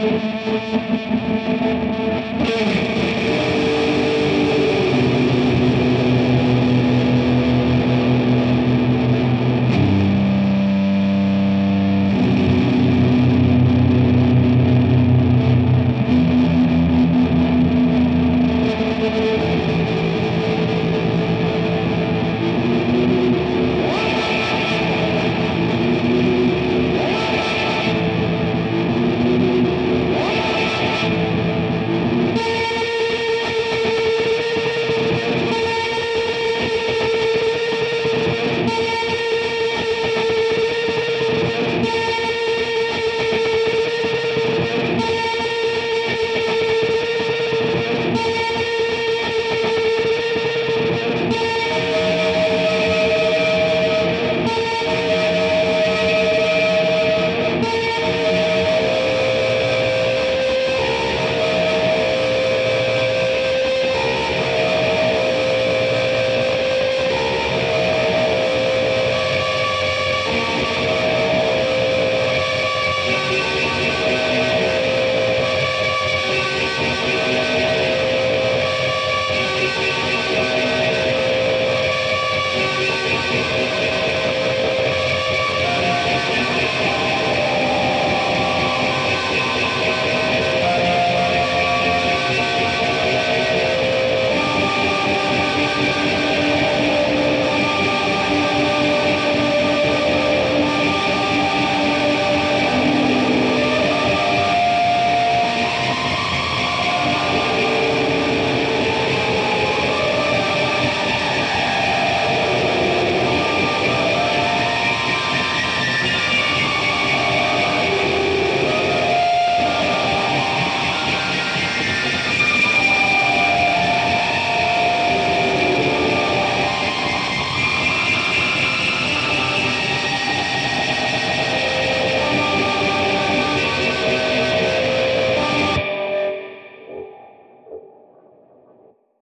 Música